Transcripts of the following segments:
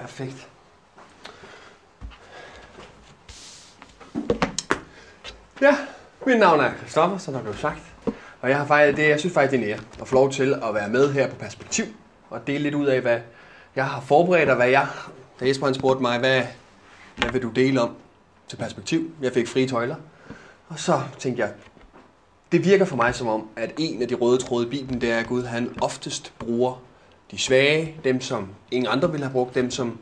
Perfekt. Ja, mit navn er Christoffer, som der blev sagt. Og jeg, har faktisk, det, jeg synes faktisk, det er nære at få lov til at være med her på Perspektiv. Og dele lidt ud af, hvad jeg har forberedt, og hvad jeg... Da Jesper han spurgte mig, hvad, hvad vil du dele om til Perspektiv? Jeg fik frie tøjler. Og så tænkte jeg, det virker for mig som om, at en af de røde tråde i Bibelen, det er, at Gud han oftest bruger de svage, dem som ingen andre ville have brugt, dem som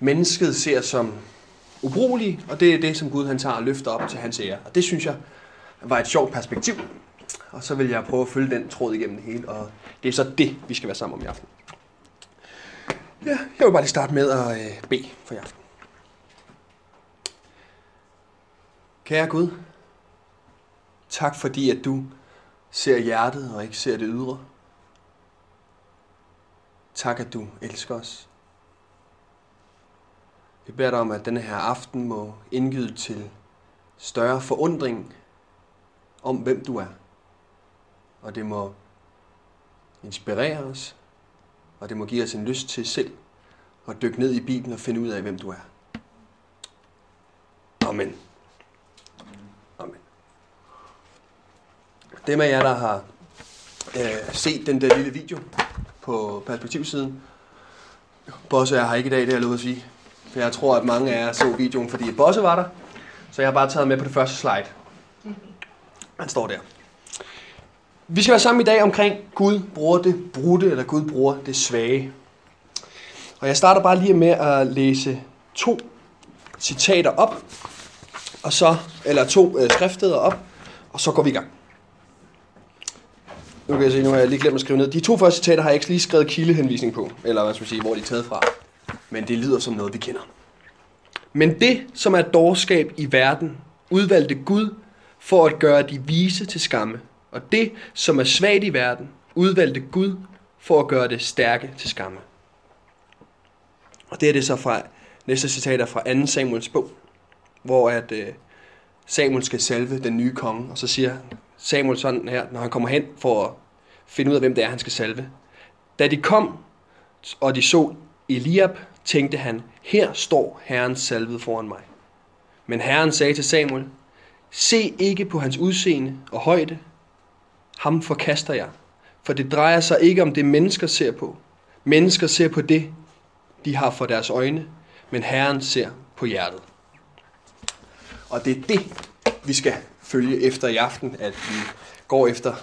mennesket ser som ubrugelige, og det er det, som Gud han tager og løfter op til hans ære. Og det synes jeg var et sjovt perspektiv. Og så vil jeg prøve at følge den tråd igennem det hele, og det er så det, vi skal være sammen om i aften. Ja, jeg vil bare lige starte med at øh, bede for i aften. Kære Gud, tak fordi at du ser hjertet og ikke ser det ydre. Tak at du elsker os. Vi beder dig om, at denne her aften må indgyde til større forundring om, hvem du er. Og det må inspirere os, og det må give os en lyst til selv at dykke ned i Bibelen og finde ud af, hvem du er. Amen. Amen. Dem af jer, der har øh, set den der lille video på perspektivsiden, Bosse er her ikke i dag, det har jeg lov at sige. For jeg tror, at mange af jer så videoen, fordi Bosse var der. Så jeg har bare taget med på det første slide. Han står der. Vi skal være sammen i dag omkring Gud bruger det brudte, eller Gud bruger det svage. Og jeg starter bare lige med at læse to citater op, og så, eller to øh, skriftsteder op, og så går vi i gang. Nu kan jeg se, nu har jeg lige glemt at skrive ned. De to første citater har jeg ikke lige skrevet kildehenvisning på, eller hvad skal man sige, hvor de er taget fra. Men det lyder som noget, vi kender. Men det, som er dårskab i verden, udvalgte Gud for at gøre de vise til skamme. Og det, som er svagt i verden, udvalgte Gud for at gøre det stærke til skamme. Og det er det så fra næste citat er fra 2. Samuels bog, hvor at øh, Samuel skal salve den nye konge, og så siger Samuel sådan her, når han kommer hen for at finde ud af, hvem det er, han skal salve. Da de kom, og de så Eliab, tænkte han, her står Herren salvet foran mig. Men Herren sagde til Samuel, se ikke på hans udseende og højde, ham forkaster jeg, for det drejer sig ikke om det, mennesker ser på. Mennesker ser på det, de har for deres øjne, men Herren ser på hjertet. Og det er det, vi skal følge efter i aften, at vi går efter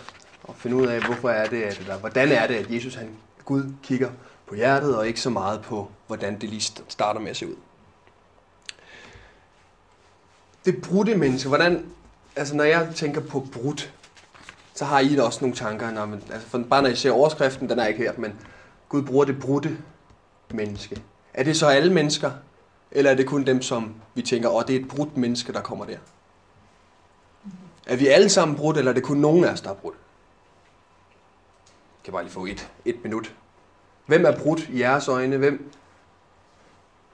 og finde ud af, hvorfor er det, at, eller hvordan er det, at Jesus, han, Gud, kigger på hjertet, og ikke så meget på, hvordan det lige starter med at se ud. Det brudte menneske, hvordan, altså når jeg tænker på brudt, så har I da også nogle tanker, når man, altså for, bare når I ser overskriften, den er ikke her, men Gud bruger det brudte menneske. Er det så alle mennesker, eller er det kun dem, som vi tænker, åh, det er et brudt menneske, der kommer der? Er vi alle sammen brudt, eller er det kun nogen af os, der er brudt? Jeg kan bare lige få et, et minut. Hvem er brudt i jeres øjne? Hvem,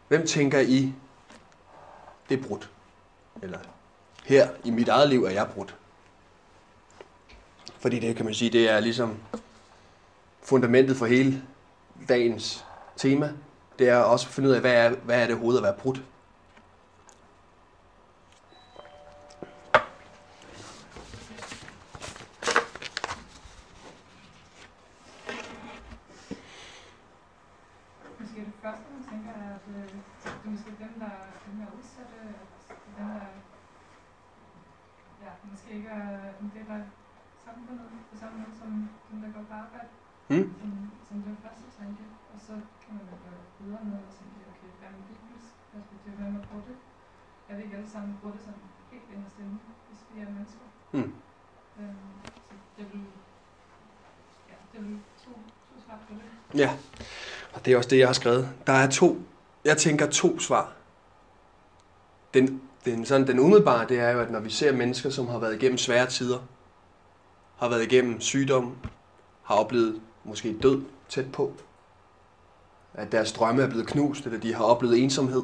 hvem tænker I, det er brudt? Eller her i mit eget liv er jeg brudt. Fordi det kan man sige, det er ligesom fundamentet for hele dagens tema. Det er også at finde ud af, hvad er, hvad er det overhovedet at være brudt. Måske det første, man tænker, er, at øh, det er måske er er udsatte, dem, der ja, måske ikke er en del af samfundet på samme måde som dem, der går på arbejde, Hmm? som, som den første tanke. Og så kan man jo gå videre med og tænke, okay, hvad med bibelsk perspektiv, hvad med brudte? Er vi ikke alle sammen brudte sådan helt inderst inde, hvis vi er mennesker? Hmm. Øhm, så det vil, ja, det vil to, to svar på det. Ja, og det er også det, jeg har skrevet. Der er to, jeg tænker to svar. Den, den, sådan, den umiddelbare, det er jo, at når vi ser mennesker, som har været igennem svære tider, har været igennem sygdom, har oplevet måske død tæt på, at deres drømme er blevet knust, eller de har oplevet ensomhed,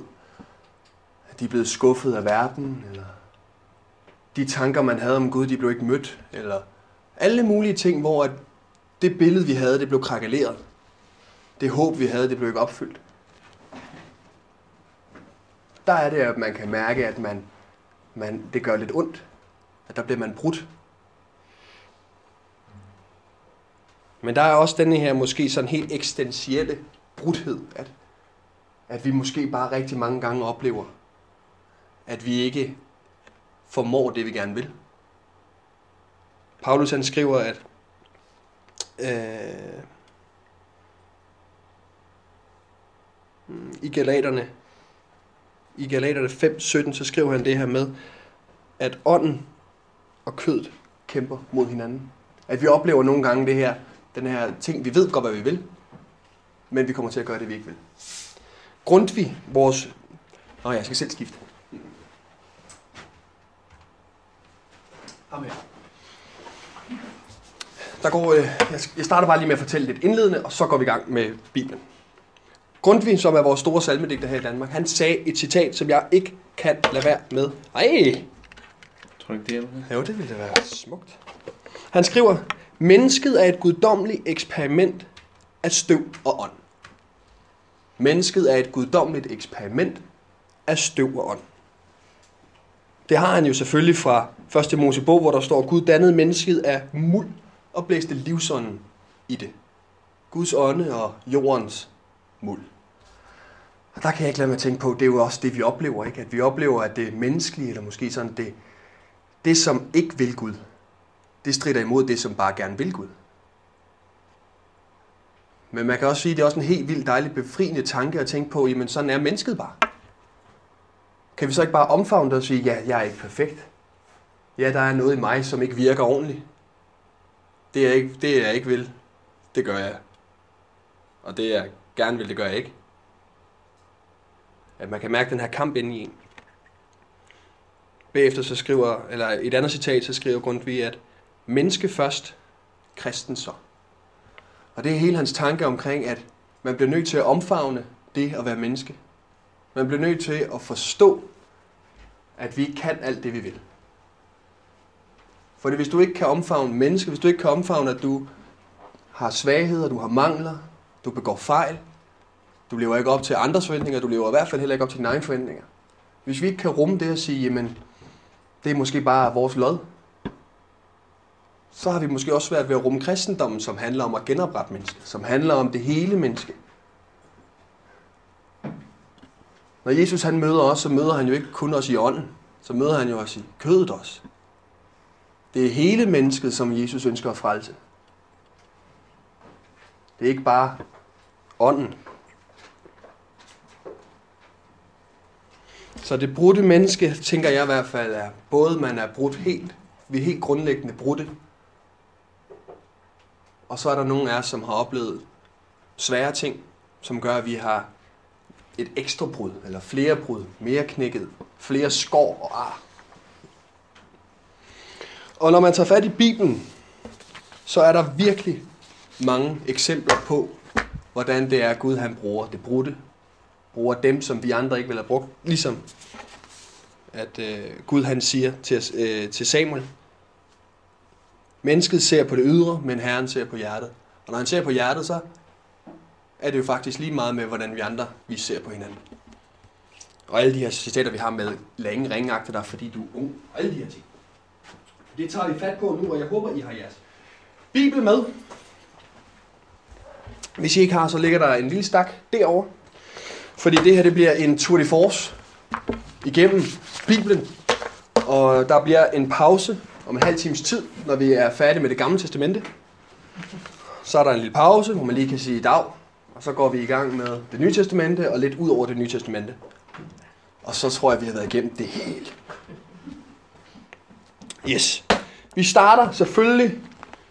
at de er blevet skuffet af verden, eller de tanker, man havde om Gud, de blev ikke mødt, eller alle mulige ting, hvor at det billede, vi havde, det blev krakaleret. Det håb, vi havde, det blev ikke opfyldt der er det, at man kan mærke, at man, man, det gør lidt ondt. At der bliver man brudt. Men der er også denne her måske sådan helt eksistentielle brudhed, at, at vi måske bare rigtig mange gange oplever, at vi ikke formår det, vi gerne vil. Paulus han skriver, at øh, i Galaterne, i Galaterne 5.17, så skriver han det her med, at ånden og kødet kæmper mod hinanden. At vi oplever nogle gange det her, den her ting, vi ved godt, hvad vi vil, men vi kommer til at gøre det, vi ikke vil. Grundtvig, vores... Nå, jeg skal selv skifte. Amen. Der går, øh, jeg starter bare lige med at fortælle lidt indledende, og så går vi i gang med Bibelen. Grundtvig, som er vores store salmedigter her i Danmark, han sagde et citat, som jeg ikke kan lade være med. Ej! Tror ikke, det hjælper? Jo, det ville da være smukt. Han skriver, Mennesket er et guddommeligt eksperiment af støv og ånd. Mennesket er et guddommeligt eksperiment af støv og ånd. Det har han jo selvfølgelig fra 1. Mosebog, hvor der står, Gud dannede mennesket af muld og blæste livsånden i det. Guds ånde og jordens muld. Og der kan jeg ikke lade mig tænke på, det er jo også det, vi oplever, ikke? At vi oplever, at det menneskelige, eller måske sådan det, det som ikke vil Gud, det strider imod det, som bare gerne vil Gud. Men man kan også sige, at det er også en helt vildt dejlig befriende tanke at tænke på, jamen sådan er mennesket bare. Kan vi så ikke bare omfavne det og sige, ja, jeg er ikke perfekt. Ja, der er noget i mig, som ikke virker ordentligt. Det er ikke, det jeg ikke vil, det gør jeg. Og det jeg gerne vil, det gør jeg ikke. At man kan mærke den her kamp inde i en. Bagefter så skriver, eller i et andet citat, så skriver Grundtvig, at menneske først, kristen så. Og det er hele hans tanke omkring, at man bliver nødt til at omfavne det at være menneske. Man bliver nødt til at forstå, at vi kan alt det, vi vil. For hvis du ikke kan omfavne mennesker, hvis du ikke kan omfavne, at du har svagheder, du har mangler, du begår fejl, du lever ikke op til andres forventninger, du lever i hvert fald heller ikke op til dine egne forventninger. Hvis vi ikke kan rumme det og sige, jamen, det er måske bare vores lod, så har vi måske også svært ved at rumme kristendommen, som handler om at genoprette mennesket, som handler om det hele menneske. Når Jesus han møder os, så møder han jo ikke kun os i ånden, så møder han jo os i kødet også. Det er hele mennesket, som Jesus ønsker at frelse. Det er ikke bare ånden. Så det brudte menneske, tænker jeg i hvert fald, er både man er brudt helt, vi er helt grundlæggende brudte, og så er der nogen af os, som har oplevet svære ting, som gør, at vi har et ekstra brud, eller flere brud, mere knækket, flere skår og ar. Og når man tager fat i Bibelen, så er der virkelig mange eksempler på, hvordan det er, Gud han bruger det brudte. Bruger dem, som vi andre ikke vil have brugt. Ligesom at øh, Gud han siger til, øh, til Samuel, Mennesket ser på det ydre, men Herren ser på hjertet. Og når han ser på hjertet, så er det jo faktisk lige meget med, hvordan vi andre vi ser på hinanden. Og alle de her citater, vi har med længe ringagte dig, fordi du er ung. Og alle de her ting. Det tager vi fat på nu, og jeg håber, I har jeres Bibel med. Hvis I ikke har, så ligger der en lille stak derovre. Fordi det her det bliver en tour de force igennem Bibelen. Og der bliver en pause om en halv times tid, når vi er færdige med det gamle testamente. Så er der en lille pause, hvor man lige kan sige dag, og så går vi i gang med det nye testamente og lidt ud over det nye testamente. Og så tror jeg, vi har været igennem det hele. Yes. Vi starter selvfølgelig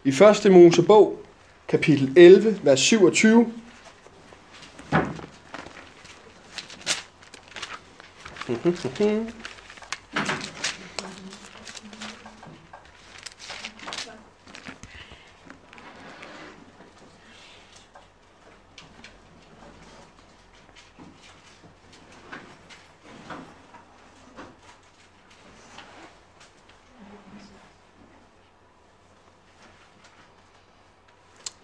i 1. Mosebog, kapitel 11, vers 27.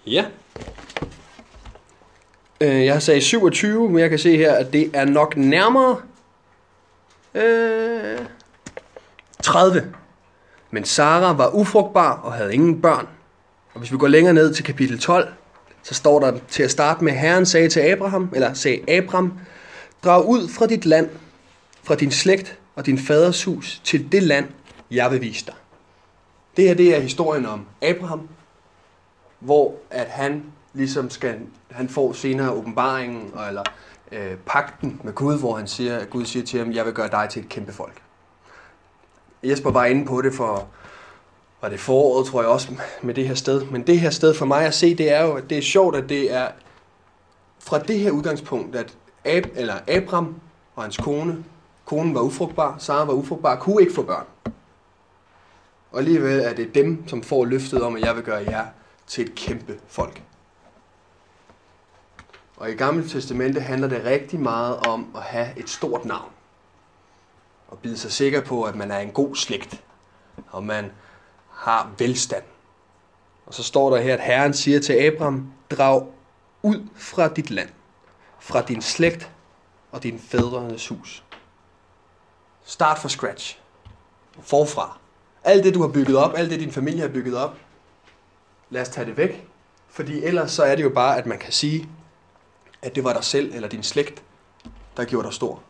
Ja. Øh, jeg har sagt 27, men jeg kan se her, at det er nok nærmere Øh, 30. Men Sara var ufrugtbar og havde ingen børn. Og hvis vi går længere ned til kapitel 12, så står der til at starte med, Herren sagde til Abraham, eller sagde Abraham, drag ud fra dit land, fra din slægt og din faders hus, til det land, jeg vil vise dig. Det her, det er historien om Abraham, hvor at han ligesom skal, han får senere åbenbaringen, eller øh, pakten med Gud, hvor han siger, at Gud siger til ham, jeg vil gøre dig til et kæmpe folk. Jesper var inde på det for, var det foråret, tror jeg også, med det her sted. Men det her sted for mig at se, det er jo, at det er sjovt, at det er fra det her udgangspunkt, at Ab, eller Abram og hans kone, konen var ufrugtbar, Sara var ufrugtbar, kunne ikke få børn. Og alligevel er det dem, som får løftet om, at jeg vil gøre jer til et kæmpe folk. Og i Gamle Testamente handler det rigtig meget om at have et stort navn. Og bide sig sikker på, at man er en god slægt. Og man har velstand. Og så står der her, at Herren siger til Abraham, drag ud fra dit land, fra din slægt og din fædrenes hus. Start fra scratch. Forfra. Alt det, du har bygget op, alt det, din familie har bygget op, lad os tage det væk. Fordi ellers så er det jo bare, at man kan sige, at det var dig selv eller din slægt, der gjorde dig stor.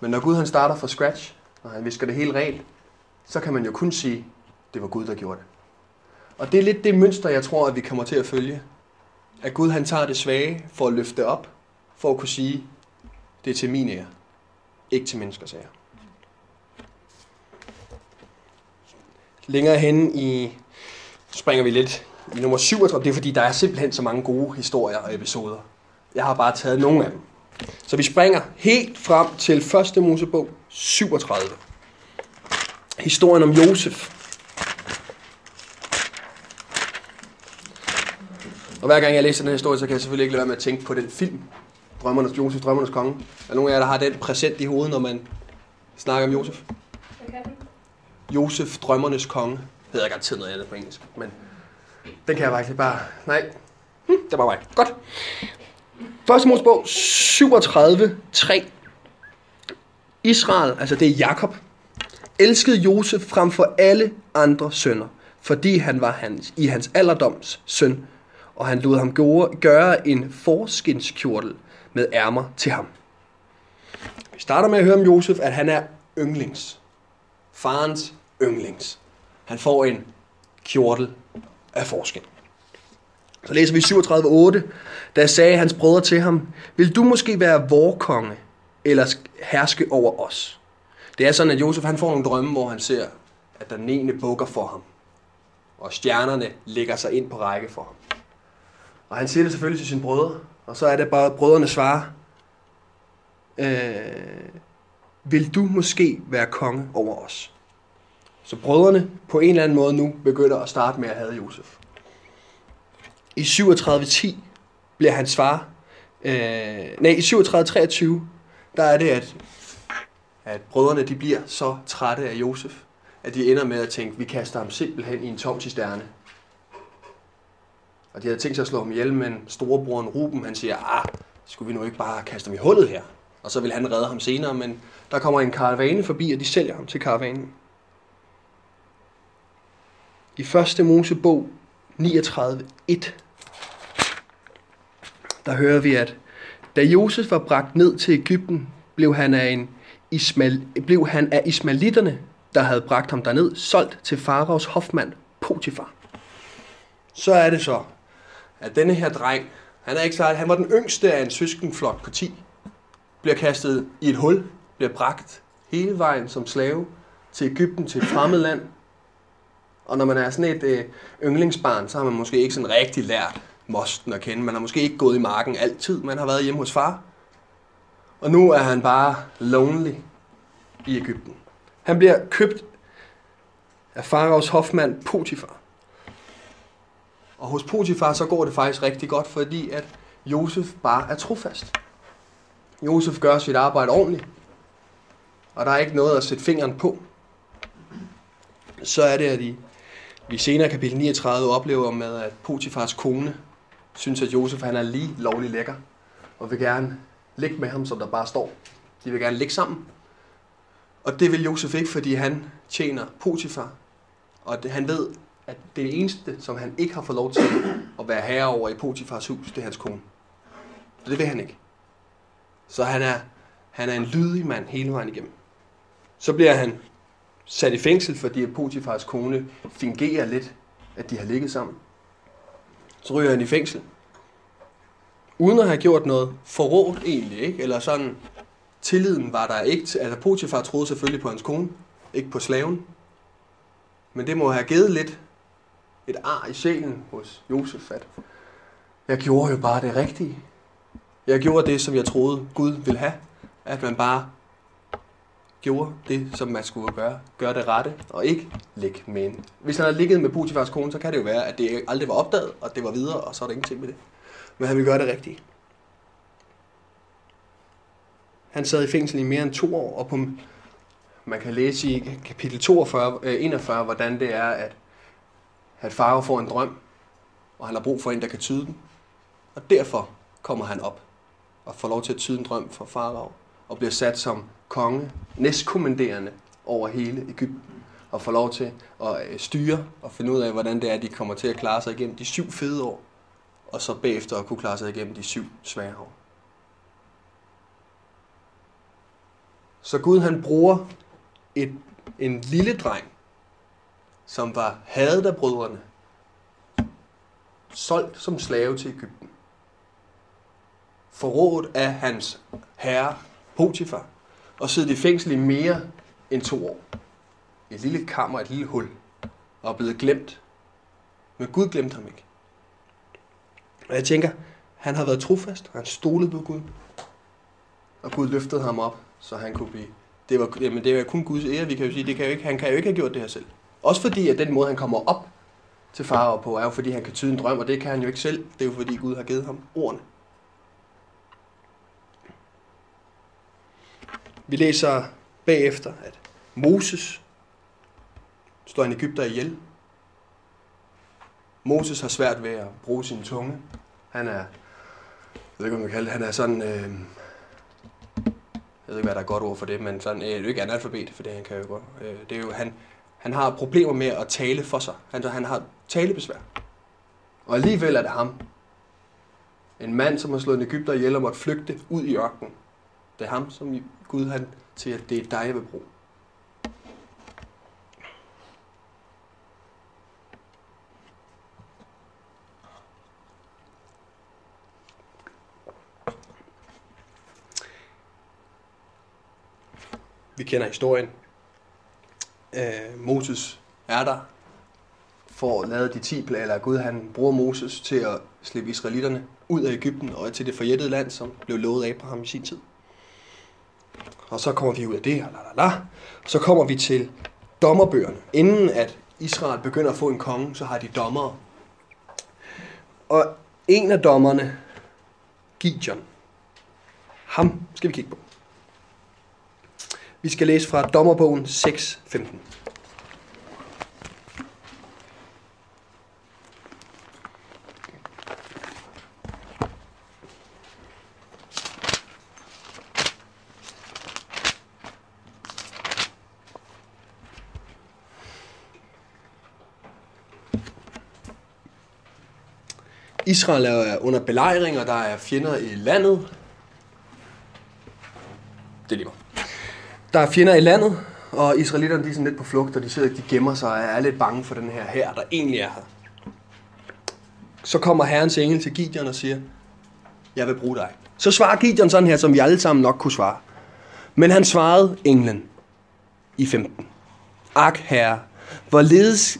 Men når Gud han starter fra scratch, og han visker det helt rent, så kan man jo kun sige, det var Gud, der gjorde det. Og det er lidt det mønster, jeg tror, at vi kommer til at følge. At Gud han tager det svage for at løfte det op, for at kunne sige, det er til min ære, ikke til menneskers ære. Længere hen i, springer vi lidt i nummer 37, det er fordi, der er simpelthen så mange gode historier og episoder. Jeg har bare taget nogle af dem. Så vi springer helt frem til 1. Mosebog 37. Historien om Josef. Og hver gang jeg læser den her historie, så kan jeg selvfølgelig ikke lade være med at tænke på den film, Drømmernes, Josef, Drømmernes Konge. Er der nogen af jer, der har den præsent i hovedet, når man snakker om Josef? Du? Josef, Drømmernes Konge. Hedder garanteret noget andet på engelsk, men den kan jeg faktisk bare... Nej, hm, det var mig. Godt. Første Mosebog 37, 3. Israel, altså det er Jakob, elskede Josef frem for alle andre sønner, fordi han var hans, i hans alderdoms søn, og han lod ham gøre, gøre en forskinskjortel med ærmer til ham. Vi starter med at høre om Josef, at han er yndlings. Farens yndlings. Han får en kjortel af forskin. Så læser vi 37.8. da sagde hans brødre til ham, vil du måske være vor konge, eller herske over os? Det er sådan, at Josef han får nogle drømme, hvor han ser, at den ene bukker for ham. Og stjernerne lægger sig ind på række for ham. Og han siger det selvfølgelig til sine brødre. Og så er det bare, at brødrene svarer, øh, vil du måske være konge over os? Så brødrene på en eller anden måde nu begynder at starte med at have Josef. I 37.10 bliver hans far, øh, nej, i 37.23, der er det, at, at brødrene de bliver så trætte af Josef, at de ender med at tænke, vi kaster ham simpelthen i en tom cisterne. Og de havde tænkt sig at slå ham ihjel, men storebroren Ruben, han siger, ah, skulle vi nu ikke bare kaste ham i hullet her? Og så vil han redde ham senere, men der kommer en karavane forbi, og de sælger ham til karavanen. I første Mosebog 39.1, der hører vi, at da Josef var bragt ned til Ægypten, blev han af, en Ismail, blev han af ismailitterne, der havde bragt ham derned, solgt til faraos hofmand Potifar. Så er det så, at denne her dreng, han er ikke så, han var den yngste af en søskenflok på 10, bliver kastet i et hul, bliver bragt hele vejen som slave til Ægypten, til et fremmed land. Og når man er sådan et øh, yndlingsbarn, så har man måske ikke sådan rigtig lært mosten at kende. Man har måske ikke gået i marken altid, man har været hjemme hos far. Og nu er han bare lonely i Ægypten. Han bliver købt af faraos hofmand Potifar. Og hos Potifar så går det faktisk rigtig godt, fordi at Josef bare er trofast. Josef gør sit arbejde ordentligt, og der er ikke noget at sætte fingeren på. Så er det, at I, vi senere i kapitel 39 oplever med, at Potifars kone synes, at Josef han er lige lovlig lækker, og vil gerne ligge med ham, som der bare står. De vil gerne ligge sammen. Og det vil Josef ikke, fordi han tjener Potifar. Og det, han ved, at det eneste, som han ikke har fået lov til at være herre over i Potifars hus, det er hans kone. Så det vil han ikke. Så han er, han er en lydig mand hele vejen igennem. Så bliver han sat i fængsel, fordi Potifars kone fingerer lidt, at de har ligget sammen. Så ryger han i fængsel. Uden at have gjort noget forrådt egentlig, ikke? Eller sådan, tilliden var der ikke. Altså Potifar troede selvfølgelig på hans kone, ikke på slaven. Men det må have givet lidt et ar i sjælen hos Josef, at jeg gjorde jo bare det rigtige. Jeg gjorde det, som jeg troede Gud ville have. At man bare gjorde det, som man skulle gøre. Gøre det rette, og ikke ligge med en. Hvis han havde ligget med Putifars kone, så kan det jo være, at det aldrig var opdaget, og det var videre, og så er der ingenting med det. Men han ville gøre det rigtige. Han sad i fængsel i mere end to år, og på, man kan læse i kapitel 42, 41, øh, hvordan det er, at, at Farve får en drøm, og han har brug for en, der kan tyde den. Og derfor kommer han op og får lov til at tyde en drøm for Farao, og bliver sat som konge, næstkommanderende over hele Ægypten, og får lov til at øh, styre og finde ud af, hvordan det er, de kommer til at klare sig igennem de syv fede år, og så bagefter at kunne klare sig igennem de syv svære år. Så Gud han bruger et, en lille dreng, som var hadet af brødrene, solgt som slave til Ægypten, forrådt af hans herre Potifar, og siddet i fængsel i mere end to år. Et lille kammer, et lille hul, og er blevet glemt. Men Gud glemte ham ikke. Og jeg tænker, han har været trofast, og han stolede på Gud. Og Gud løftede ham op, så han kunne blive... Det var, jamen det var kun Guds ære, vi kan jo sige. Det kan jo ikke, han kan jo ikke have gjort det her selv. Også fordi, at den måde, han kommer op til farver på, er jo fordi, han kan tyde en drøm, og det kan han jo ikke selv. Det er jo fordi, Gud har givet ham ordene. Vi læser bagefter, at Moses står en Ægypter ihjel. Moses har svært ved at bruge sin tunge. Han er, jeg ved ikke, om man kan kalde det, han er sådan, øh, jeg ved ikke, hvad der er godt ord for det, men sådan, øh, det er jo ikke analfabet, for det han kan jo godt. Øh, det er jo, han, han har problemer med at tale for sig. Han, han har talebesvær. Og alligevel er det ham. En mand, som har slået en Ægypter ihjel og måtte flygte ud i ørkenen. Det er ham, som Gud han til, at det er dig, jeg vil bruge. Vi kender historien. Øh, Moses er der for at lave de 10 planer, eller Gud han bruger Moses til at slippe israelitterne ud af Ægypten og til det forjættede land, som blev lovet Abraham i sin tid. Og så kommer vi ud af det, og la, la, la. så kommer vi til dommerbøgerne. Inden at Israel begynder at få en konge, så har de dommere. Og en af dommerne, Gideon, ham skal vi kigge på. Vi skal læse fra dommerbogen 6.15. Israel er under belejring, og der er fjender i landet. Det er lige mig. Der er fjender i landet, og israelitterne de er sådan lidt på flugt, og de sidder, de gemmer sig og er lidt bange for den her her, der egentlig er her. Så kommer herrens engel til Gideon og siger, jeg vil bruge dig. Så svarer Gideon sådan her, som vi alle sammen nok kunne svare. Men han svarede englen i 15. Ak, herre, hvorledes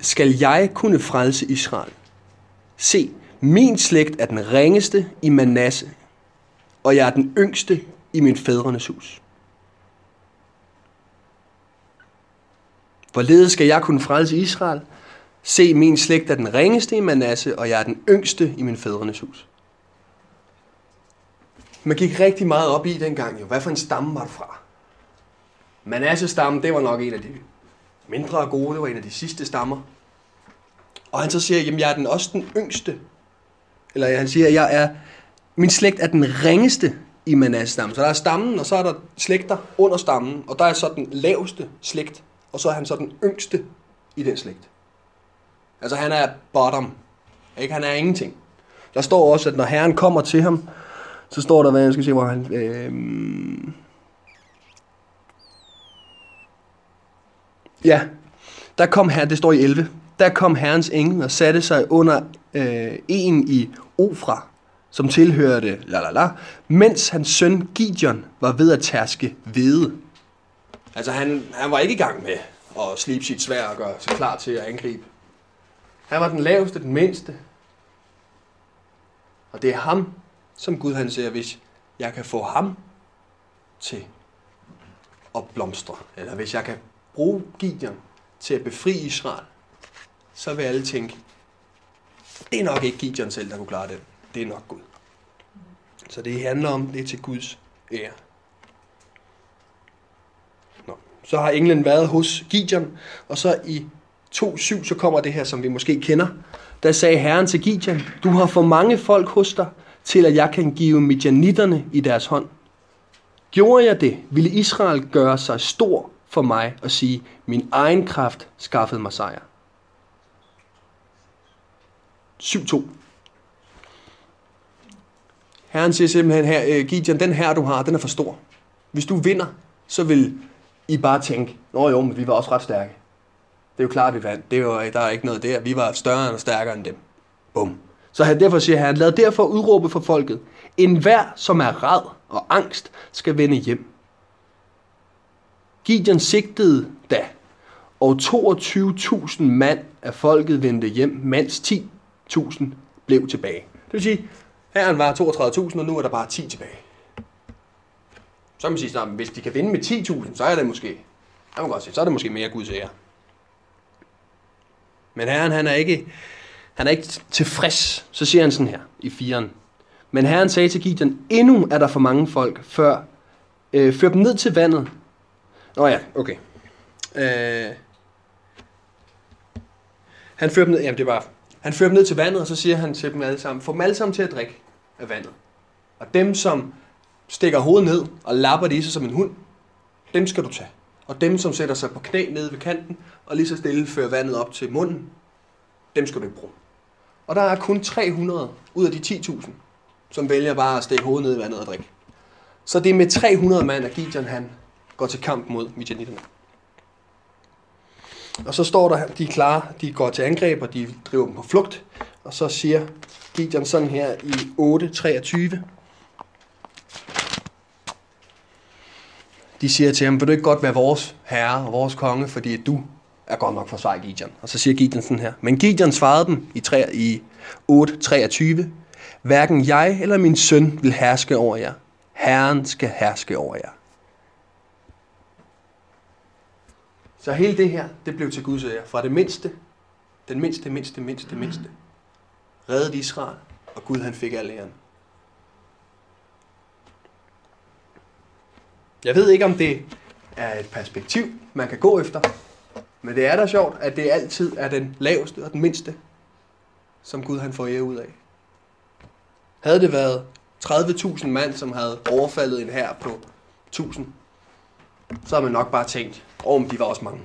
skal jeg kunne frelse Israel? Se, min slægt er den ringeste i Manasse, og jeg er den yngste i min fædrenes hus. Hvorledes skal jeg kunne frelse Israel? Se, min slægt er den ringeste i Manasse, og jeg er den yngste i min fædrenes hus. Man gik rigtig meget op i dengang jo. Hvad for en stamme var du fra? Manasse-stammen, det var nok en af de mindre gode. Det var en af de sidste stammer. Og han så siger, jamen jeg er den også den yngste. Eller han siger, jeg er, min slægt er den ringeste i Manasse-stammen. Så der er stammen, og så er der slægter under stammen, og der er så den laveste slægt, og så er han så den yngste i den slægt. Altså han er bottom. Ikke? Han er ingenting. Der står også, at når herren kommer til ham, så står der, hvad jeg skal se, hvor han... Øh, ja, der kom her, det står i 11, der kom herrens engel og satte sig under øh, en i Ofra, som tilhørte la la la, mens hans søn Gideon var ved at tærske hvede. Altså han, han var ikke i gang med at slibe sit svær og gøre sig klar til at angribe. Han var den laveste, den mindste. Og det er ham, som Gud han siger, hvis jeg kan få ham til at blomstre, eller hvis jeg kan bruge Gideon til at befri Israel, så vil alle tænke, det er nok ikke Gideon selv, der kunne klare det. Det er nok Gud. Så det handler om, det er til Guds ære. Nå. Så har englen været hos Gideon, og så i 2.7, så kommer det her, som vi måske kender. Der sagde Herren til Gideon, du har for mange folk hos dig, til at jeg kan give midjanitterne i deres hånd. Gjorde jeg det, ville Israel gøre sig stor for mig og sige, min egen kraft skaffede mig sejr. 7-2. Herren siger simpelthen her, øh, Gideon, den her du har, den er for stor. Hvis du vinder, så vil I bare tænke, nå jo, men vi var også ret stærke. Det er jo klart, vi vandt. Det er øh, der er ikke noget der. Vi var større og stærkere end dem. Bum. Så han, derfor siger han, lad derfor udråbe for folket. En hver, som er rad og angst, skal vende hjem. Gideon sigtede da, og 22.000 mand af folket vendte hjem, mens 10.000 blev tilbage. Det vil sige, herren var 32.000, og nu er der bare 10 tilbage. Så kan man sige, at hvis de kan vinde med 10.000, så er det måske, jeg må godt sige, så er det måske mere Guds ære. Men herren, han er ikke, han er ikke tilfreds. Så siger han sådan her i firen. Men herren sagde til Gideon, endnu er der for mange folk, før øh, før dem ned til vandet. Nå ja, okay. Øh, han fører dem ned, jamen det var, han fører dem ned til vandet, og så siger han til dem alle sammen, få dem alle sammen til at drikke af vandet. Og dem, som stikker hovedet ned og lapper det i sig som en hund, dem skal du tage. Og dem, som sætter sig på knæ nede ved kanten, og lige så stille fører vandet op til munden, dem skal du ikke bruge. Og der er kun 300 ud af de 10.000, som vælger bare at stikke hovedet ned i vandet og drikke. Så det er med 300 mand, at Gideon han går til kamp mod midjanitterne. Og så står der, de er klar, de går til angreb, og de driver dem på flugt. Og så siger Gideon sådan her i 8.23. De siger til ham, vil du ikke godt være vores herre og vores konge, fordi du er godt nok for sej, Gideon. Og så siger Gideon sådan her. Men Gideon svarede dem i, 3, i 8.23. Hverken jeg eller min søn vil herske over jer. Herren skal herske over jer. Så hele det her, det blev til Guds ære. Fra det mindste, den mindste, mindste, mindste, mindste, reddede Israel, og Gud han fik al æren. Jeg ved ikke, om det er et perspektiv, man kan gå efter, men det er da sjovt, at det altid er den laveste og den mindste, som Gud han får ære ud af. Havde det været 30.000 mand, som havde overfaldet en her på 1000, så har man nok bare tænkt, og oh, de var også mange.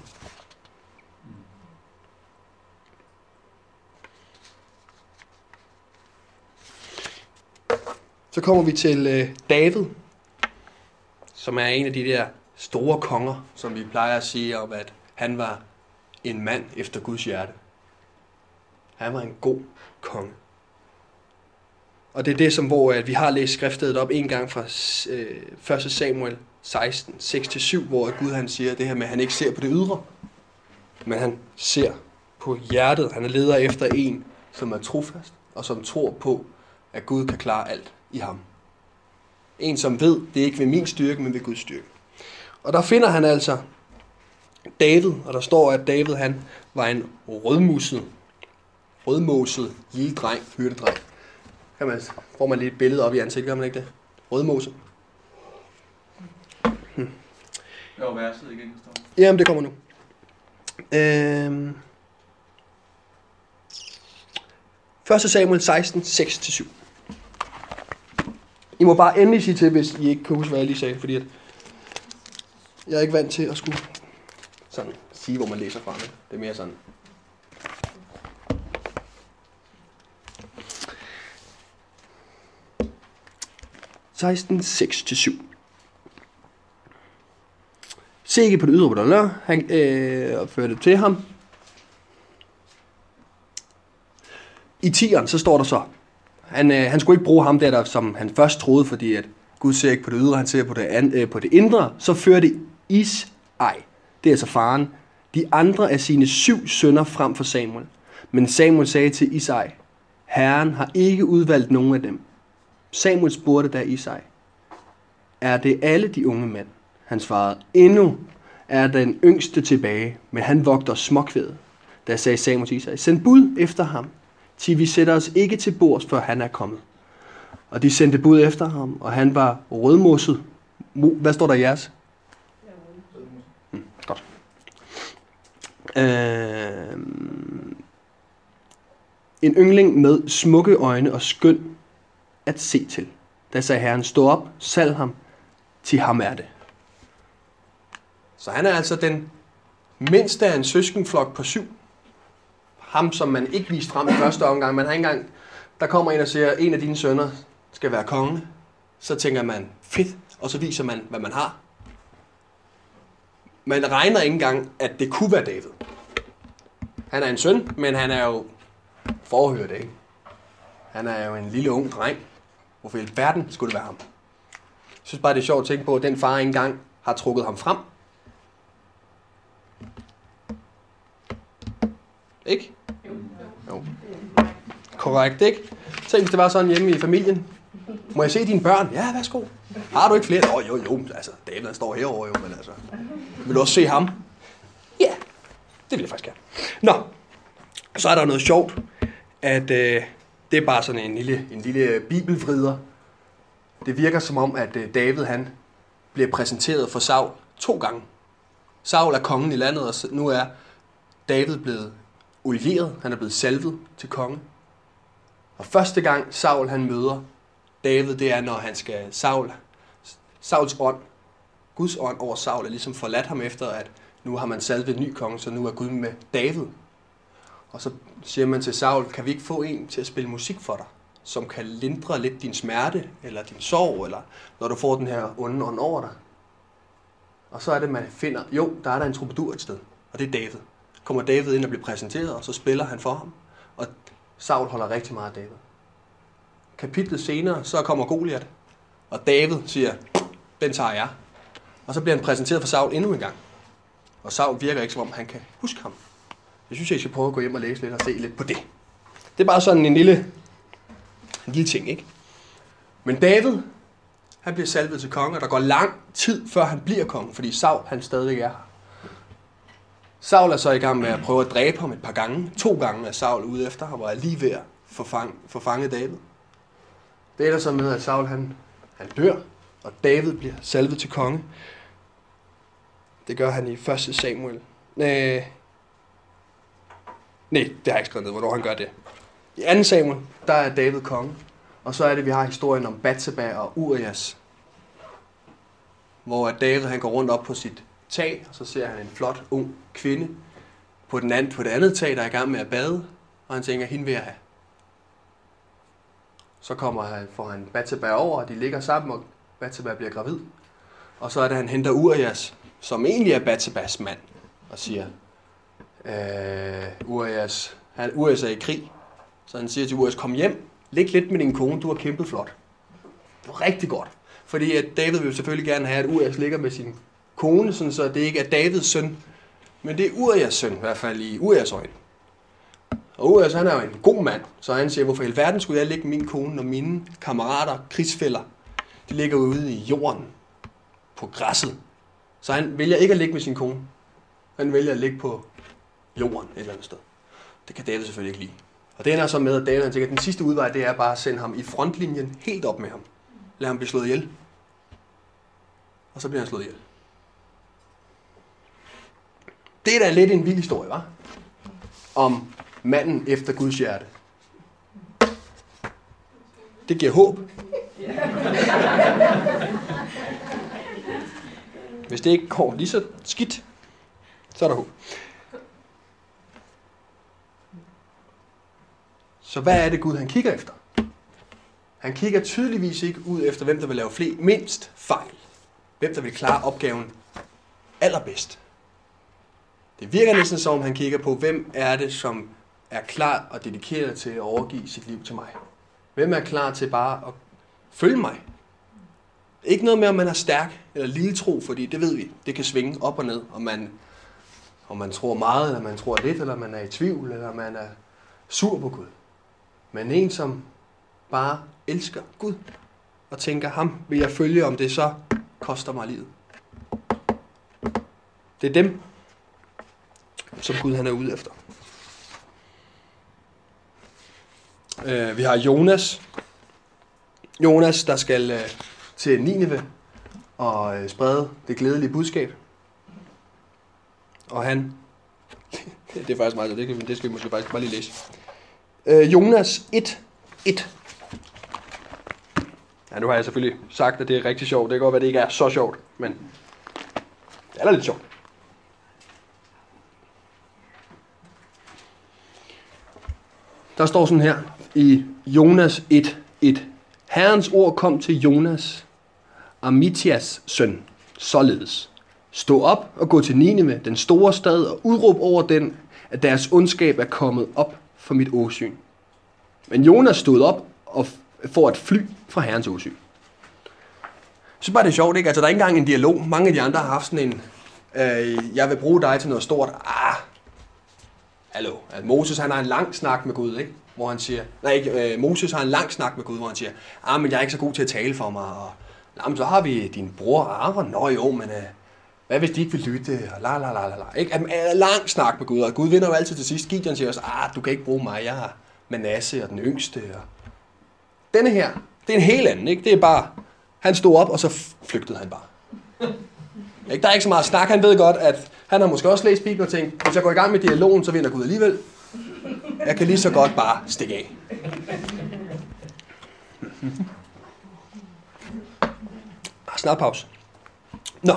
Så kommer vi til øh, David, som er en af de der store konger, som vi plejer at sige om, at han var en mand efter Guds hjerte. Han var en god konge. Og det er det, som hvor at vi har læst skriftet op en gang fra øh, 1. Samuel 16, 6-7, hvor Gud han siger det her med, at han ikke ser på det ydre, men han ser på hjertet. Han leder efter en, som er trofast, og som tror på, at Gud kan klare alt i ham. En, som ved, det er ikke ved min styrke, men ved Guds styrke. Og der finder han altså David, og der står, at David han var en rødmuset, rødmoset lille dreng, hyrdedreng. Kan man, får man lige et billede op i ansigtet, gør man ikke det? Rødmose. Det var verset igen, der står. Jamen, det kommer nu. Øhm. 1. Samuel 16, 6-7. I må bare endelig sige til, hvis I ikke kan huske, hvad jeg lige sagde, fordi at jeg er ikke vant til at skulle sådan sige, hvor man læser fra. Det er mere sådan. (16, 6-7). Se ikke på det ydre, hvor der Han øh, opførte det til ham. I tieren, så står der så, han, øh, han skulle ikke bruge ham der, der, som han først troede, fordi at Gud ser ikke på det ydre, han ser på det, an, øh, på det indre. Så førte Is, ej, det er altså faren, de andre af sine syv sønner frem for Samuel. Men Samuel sagde til Isai, Herren har ikke udvalgt nogen af dem. Samuel spurgte da Isai, er det alle de unge mænd? Han svarede, endnu er den yngste tilbage, men han vogter småkvædet. Da sagde Samuel til Isai, send bud efter ham, til vi sætter os ikke til bords, før han er kommet. Og de sendte bud efter ham, og han var rødmosset. Hvad står der i jeres? Hmm, godt. Øh, en yngling med smukke øjne og skøn at se til. Da sagde herren, stå op, salg ham, til ham er det. Så han er altså den mindste af en søskenflok på syv. Ham, som man ikke viste frem i første omgang. Man har engang, der kommer en og siger, en af dine sønner skal være konge. Så tænker man, fedt, og så viser man, hvad man har. Man regner ikke engang, at det kunne være David. Han er en søn, men han er jo forhørt, ikke? Han er jo en lille ung dreng. Hvorfor i verden skulle det være ham? Jeg synes bare, det er sjovt at tænke på, at den far engang har trukket ham frem. Ikke? Jo. Korrekt, ikke? Tænk, hvis det var sådan hjemme i familien. Må jeg se dine børn? Ja, værsgo. Har du ikke flere? Oh, jo, jo, altså, David han står herovre jo, men altså. Vil du også se ham? Ja, det vil jeg faktisk gerne. Nå, så er der noget sjovt, at øh, det er bare sådan en lille, en lille bibelvrider. Det virker som om, at øh, David han bliver præsenteret for Saul to gange. Saul er kongen i landet, og nu er David blevet olieret, han er blevet salvet til konge. Og første gang Saul han møder David, det er, når han skal Saul, Sauls ånd, Guds ånd over Saul, er ligesom forladt ham efter, at nu har man salvet en ny konge, så nu er Gud med David. Og så siger man til Saul, kan vi ikke få en til at spille musik for dig, som kan lindre lidt din smerte, eller din sorg, eller når du får den her onde ånd over dig. Og så er det, man finder, jo, der er der en troubadour et sted, og det er David. Kommer David ind og bliver præsenteret, og så spiller han for ham, og Saul holder rigtig meget af David. Kapitlet senere, så kommer Goliat, og David siger, den tager jeg. Og så bliver han præsenteret for Saul endnu en gang. Og Saul virker ikke, som om han kan huske ham. Jeg synes, jeg skal prøve at gå hjem og læse lidt og se lidt på det. Det er bare sådan en lille, en lille ting, ikke? Men David, han bliver salvet til konge, og der går lang tid, før han bliver konge, fordi Saul, han stadig er her. Saul er så i gang med at prøve at dræbe ham et par gange. To gange er Saul ude efter ham, og er lige ved at forfange, forfange David. Det er der så med, at Saul han, han dør, og David bliver salvet til konge. Det gør han i 1. Samuel. Nej, nej, det har jeg ikke skrevet ned, hvornår han gør det. I 2. Samuel, der er David konge. Og så er det, vi har historien om Batseba og Urias. Hvor David han går rundt op på sit tag, og så ser han en flot, ung kvinde på, den anden, på det andet tag, der er i gang med at bade. Og han tænker, hende vil jeg have. Så kommer han, får han Bataba over, og de ligger sammen, og Bataba bliver gravid. Og så er det, han henter Urias, som egentlig er Batsebas mand, og siger, øh, Urias, han, Urias er i krig, så han siger til Urias, kom hjem, lig lidt med din kone, du har kæmpet flot. Det var rigtig godt. Fordi at David vil selvfølgelig gerne have, at Urias ligger med sin kone, sådan så det ikke er Davids søn, men det er Urias søn, i hvert fald i Urias øjne. Og Urias, han er jo en god mand, så han siger, hvorfor i alverden skulle jeg ligge min kone, og mine kammerater, krigsfælder, de ligger ude i jorden, på græsset. Så han vælger ikke at ligge med sin kone. Han vælger at ligge på jorden et eller andet sted. Det kan David selvfølgelig ikke lide. Og det ender så med, at David han tænker, at den sidste udvej, det er bare at sende ham i frontlinjen helt op med ham. Lad ham blive slået ihjel. Og så bliver han slået ihjel. Det er da lidt en vild historie, var? Om manden efter Guds hjerte. Det giver håb. Hvis det ikke går lige så skidt, så er der håb. Så hvad er det Gud, han kigger efter? Han kigger tydeligvis ikke ud efter, hvem der vil lave flest, mindst fejl. Hvem der vil klare opgaven allerbedst. Det virker næsten som, han kigger på, hvem er det, som er klar og dedikeret til at overgive sit liv til mig. Hvem er klar til bare at følge mig? Ikke noget med, om man er stærk eller lille tro, fordi det ved vi. Det kan svinge op og ned, om man, om man tror meget, eller man tror lidt, eller man er i tvivl, eller man er sur på Gud. Men en, som bare elsker Gud, og tænker, ham vil jeg følge, om det så koster mig livet. Det er dem, som Gud han er ude efter. Øh, vi har Jonas. Jonas, der skal øh, til Nineve og øh, sprede det glædelige budskab. Og han... det er faktisk meget, det, kan, det skal vi måske faktisk bare lige læse. Øh, Jonas 1, 1. Ja, nu har jeg selvfølgelig sagt, at det er rigtig sjovt. Det kan godt være, at det ikke er så sjovt, men det er da lidt sjovt. Der står sådan her i Jonas 1, 1. Herrens ord kom til Jonas, Amitias søn, således. Stå op og gå til Nineve, den store stad, og udråb over den, at deres ondskab er kommet op for mit åsyn. Men Jonas stod op og får et fly fra herrens åsyn. Så bare det er sjovt, ikke? Altså, der er ikke engang en dialog. Mange af de andre har haft sådan en, øh, jeg vil bruge dig til noget stort. Ah, hallo. Altså, Moses, han har en lang snak med Gud, ikke? Hvor han siger, nej, ikke, øh, Moses har en lang snak med Gud, hvor han siger, ah, men jeg er ikke så god til at tale for mig, og Jamen, så har vi din bror Aaron. Nå jo, men øh, hvad hvis de ikke vil lytte? Og la la la la la. Ikke? Altså, en lang snak med Gud, og Gud vinder jo altid til sidst. Gideon siger også, ah, du kan ikke bruge mig, jeg har Manasse og den yngste. Og... Denne her, det er en helt anden, ikke? Det er bare, han stod op, og så flygtede han bare. Ikke? Der er ikke så meget snak. Han ved godt, at han har måske også læst Bibelen og tænkt, hvis jeg går i gang med dialogen, så vinder Gud alligevel. Jeg kan lige så godt bare stikke af. Snart pause. Nå.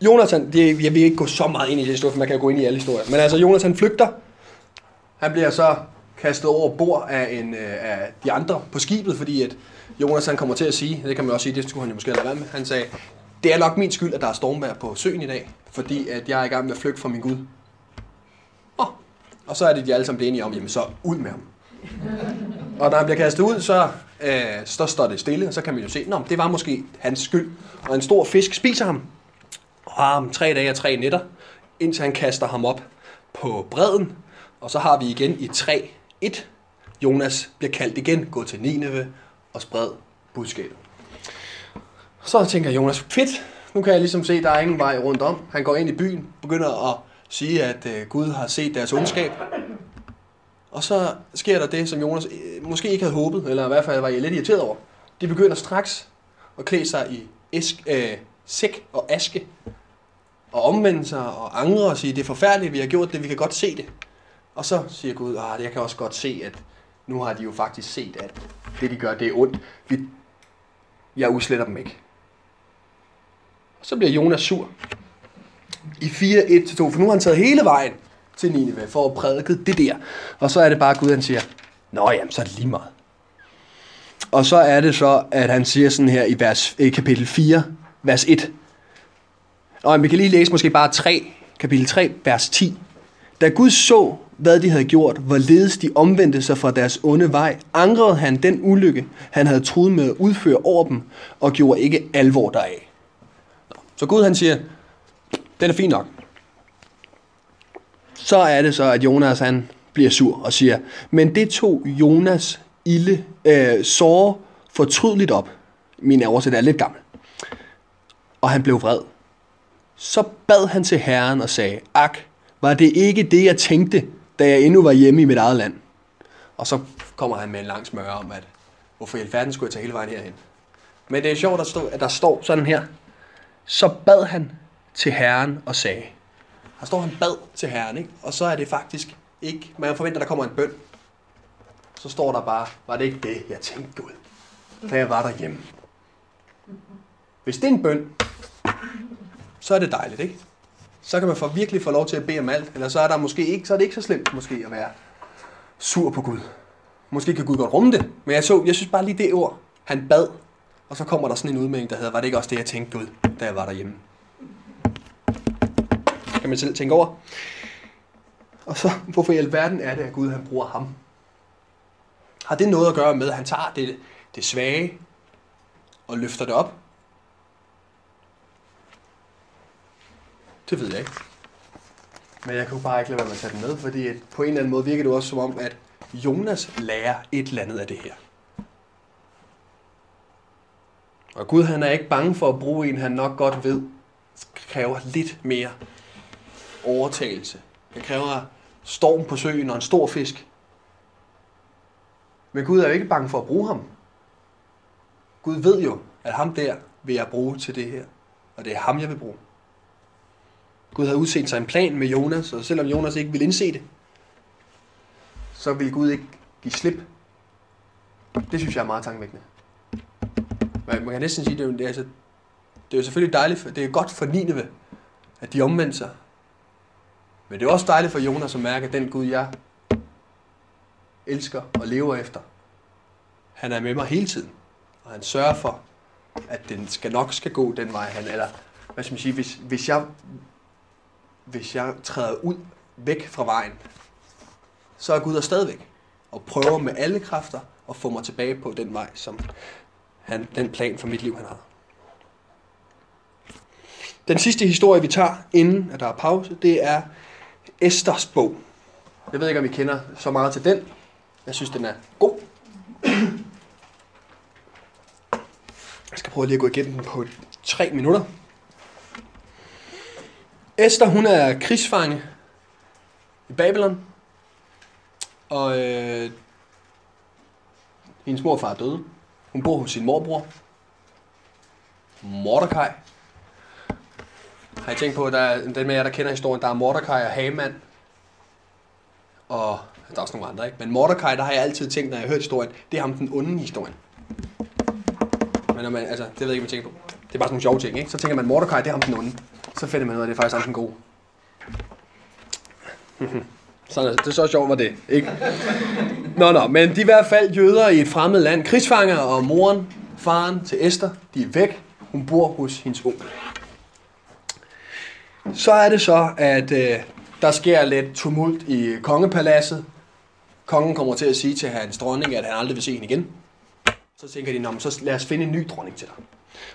Jonathan, det, jeg vil ikke gå så meget ind i det historie, for man kan gå ind i alle historier. Men altså, Jonathan flygter. Han bliver så kastet over bord af, en, øh, af de andre på skibet, fordi at Jonas han kommer til at sige, det kan man også sige, det skulle han jo måske have været med, han sagde, det er nok min skyld, at der er stormvejr på søen i dag, fordi at jeg er i gang med at flygte fra min Gud. Oh. Og så er det, de alle sammen bliver enige om, jamen så ud med ham. Og når han bliver kastet ud, så, øh, så står det stille, og så kan man jo se, at det var måske hans skyld. Og en stor fisk spiser ham, og har ham tre dage og tre nætter, indtil han kaster ham op på bredden. Og så har vi igen i 3-1. Jonas bliver kaldt igen, gå til Nineve og spred budskabet. Så tænker Jonas, fedt, nu kan jeg ligesom se, at der er ingen vej rundt om. Han går ind i byen, begynder at sige, at øh, Gud har set deres ondskab. Og så sker der det, som Jonas øh, måske ikke havde håbet, eller i hvert fald var lidt irriteret over. De begynder straks at klæde sig i æsk, øh, sæk og aske, og omvende sig og angre og sige, det er forfærdeligt, vi har gjort det, vi kan godt se det. Og så siger Gud, ah, jeg kan også godt se, at nu har de jo faktisk set, at det de gør, det er ondt. Vi, jeg udsletter dem ikke. Og så bliver Jonas sur. I 4-1-2, for nu har han taget hele vejen til Nineve for at prædike det der. Og så er det bare Gud, han siger, Nå jamen, så er det lige meget. Og så er det så, at han siger sådan her i, vers, eh, kapitel 4, vers 1. Og vi kan lige læse måske bare 3, kapitel 3, vers 10. Da Gud så, hvad de havde gjort, hvorledes de omvendte sig fra deres onde vej, angrede han den ulykke, han havde troet med at udføre over dem, og gjorde ikke alvor deraf. Så Gud han siger, den er fin nok så er det så, at Jonas han bliver sur og siger, men det tog Jonas ilde, øh, så fortrydeligt op. Min oversæt er lidt gammel. Og han blev vred. Så bad han til Herren og sagde, ak, var det ikke det, jeg tænkte, da jeg endnu var hjemme i mit eget land? Og så kommer han med en lang smør om, at hvorfor i alverden skulle jeg tage hele vejen herhen? Men det er sjovt, at, stå, at der står sådan her. Så bad han til Herren og sagde, her står han bad til Herren, ikke? og så er det faktisk ikke, man forventer, der kommer en bøn. Så står der bare, var det ikke det, jeg tænkte, Gud? da jeg var derhjemme. Hvis det er en bøn, så er det dejligt, ikke? Så kan man få virkelig få lov til at bede om alt, eller så er der måske ikke, så er det ikke så slemt måske at være sur på Gud. Måske kan Gud godt rumme det, men jeg, så, jeg synes bare lige det ord, han bad, og så kommer der sådan en udmelding, der hedder, var det ikke også det, jeg tænkte Gud, da jeg var derhjemme? Kan man selv tænke over. Og så, hvorfor i alverden er det, at Gud han bruger ham? Har det noget at gøre med, at han tager det, det svage og løfter det op? Det ved jeg ikke. Men jeg kunne bare ikke lade være med at tage den med, fordi på en eller anden måde virker det også som om, at Jonas lærer et eller andet af det her. Og Gud han er ikke bange for at bruge en, han nok godt ved, kræver lidt mere overtagelse. Det kræver storm på søen og en stor fisk. Men Gud er jo ikke bange for at bruge ham. Gud ved jo, at ham der vil jeg bruge til det her. Og det er ham, jeg vil bruge. Gud havde udset sig en plan med Jonas, og selvom Jonas ikke ville indse det, så ville Gud ikke give slip. Det synes jeg er meget tankevækkende. Man kan næsten sige, det er, det er, altså, det er jo selvfølgelig dejligt, for, det er godt for Nineve, at de omvendte sig. Men det er også dejligt for Jonas at mærke, at den Gud, jeg elsker og lever efter, han er med mig hele tiden. Og han sørger for, at den skal nok skal gå den vej, han, eller hvad skal man sige, hvis, hvis jeg hvis jeg træder ud væk fra vejen, så er Gud der stadigvæk og prøver med alle kræfter at få mig tilbage på den vej, som han, den plan for mit liv, han har. Den sidste historie, vi tager, inden at der er pause, det er Esters bog. Jeg ved ikke, om I kender så meget til den. Jeg synes, den er god. Jeg skal prøve lige at gå igennem den på tre minutter. Esther, hun er krigsfange i Babylon. Og øh, hendes morfar er døde. Hun bor hos sin morbror. Mordecai. Har I tænkt på, at der er, den med jer, der kender historien, der er Mordecai og Haman. Og der er også nogle andre, ikke? Men Mordecai, der har jeg altid tænkt, når jeg har hørt historien, det er ham den onde historien. Men når man, altså, det ved jeg ikke, man tænker på. Det er bare sådan nogle sjove ting, ikke? Så tænker man, Mordecai, det er ham den onde. Så finder man ud af, at det er faktisk ham den gode. Sådan, det er så sjovt var det, ikke? Nå, nå, men de er i hvert fald jøder i et fremmed land. Krigsfanger og moren, faren til Esther, de er væk. Hun bor hos hendes onkel. Så er det så, at øh, der sker lidt tumult i kongepaladset. Kongen kommer til at sige til hans dronning, at han aldrig vil se hende igen. Så tænker de, men så lad os finde en ny dronning til dig.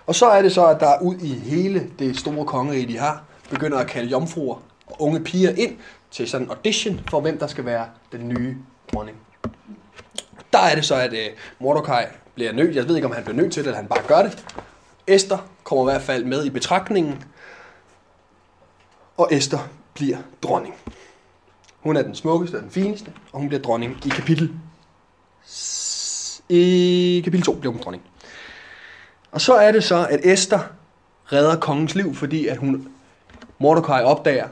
Og så er det så, at der ud i hele det store kongerige, de har, begynder at kalde jomfruer og unge piger ind til sådan en audition for, hvem der skal være den nye dronning. Der er det så, at øh, Mordecai bliver nødt. Jeg ved ikke, om han bliver nødt til det, eller han bare gør det. Esther kommer i hvert fald med i betragtningen, og Esther bliver dronning. Hun er den smukkeste og den fineste, og hun bliver dronning i kapitel... I kapitel 2 bliver hun dronning. Og så er det så, at Esther redder kongens liv, fordi at hun Mordecai opdager,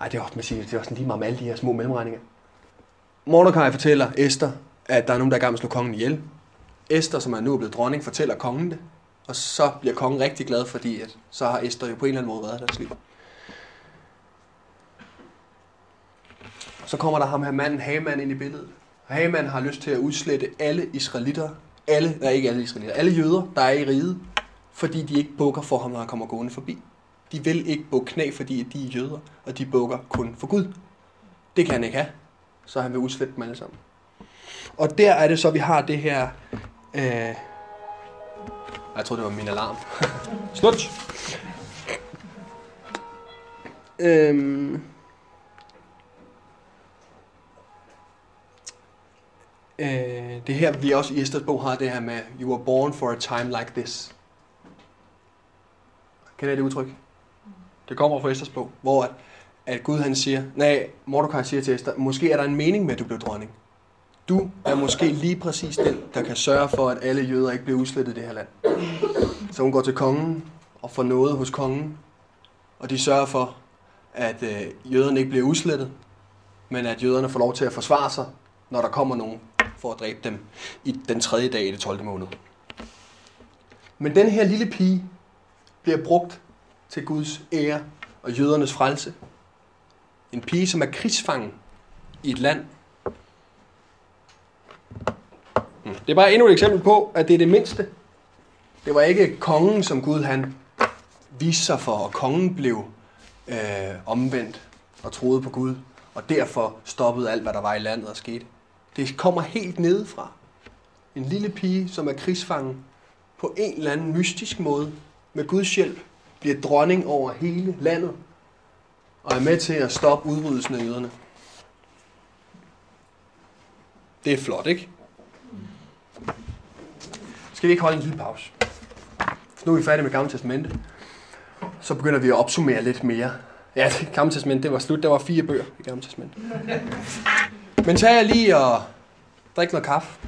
ej, det er også, man siger, det er også lige meget med alle de her små mellemregninger. Mordecai fortæller Esther, at der er nogen, der er i gang med at slå kongen ihjel. Esther, som er nu blevet dronning, fortæller kongen det. Og så bliver kongen rigtig glad, fordi at så har Esther jo på en eller anden måde været deres liv. Så kommer der ham her manden Haman ind i billedet. Haman har lyst til at udslette alle israelitter, alle, nej ikke alle israelitter, alle jøder, der er i riget, fordi de ikke bukker for ham, når han kommer gående forbi. De vil ikke bukke knæ, fordi de er jøder, og de bukker kun for Gud. Det kan han ikke have, så han vil udslætte dem alle sammen. Og der er det så, vi har det her... Øh... Jeg troede, det var min alarm. Slut! øhm... Øh, det her, vi også i Esters bog har det her med, you were born for a time like this. Kender I det udtryk? Det kommer fra Esters bog, hvor at, at Gud han siger, nej, Mordecai siger til Esther, måske er der en mening med, at du bliver dronning. Du er måske lige præcis den, der kan sørge for, at alle jøder ikke bliver udslettet i det her land. Så hun går til kongen og får noget hos kongen, og de sørger for, at øh, jøderne ikke bliver udslettet, men at jøderne får lov til at forsvare sig, når der kommer nogen for at dræbe dem i den tredje dag i det 12. måned. Men den her lille pige bliver brugt til Guds ære og jødernes frelse. En pige, som er krigsfangen i et land. Mm. Det er bare endnu et eksempel på, at det er det mindste. Det var ikke kongen, som Gud han viste sig for, og kongen blev øh, omvendt og troede på Gud, og derfor stoppede alt, hvad der var i landet og skete. Det kommer helt nedefra. En lille pige, som er krigsfangen, på en eller anden mystisk måde, med Guds hjælp, bliver dronning over hele landet, og er med til at stoppe udryddelsen af jøderne. Det er flot, ikke? Skal vi ikke holde en lille pause? Nu er vi færdige med Gamle Testamente. Så begynder vi at opsummere lidt mere. Ja, det Gamle Testamente, det var slut. Der var fire bøger i Gamle Testamente. Men tag jeg lige og drik noget kaffe.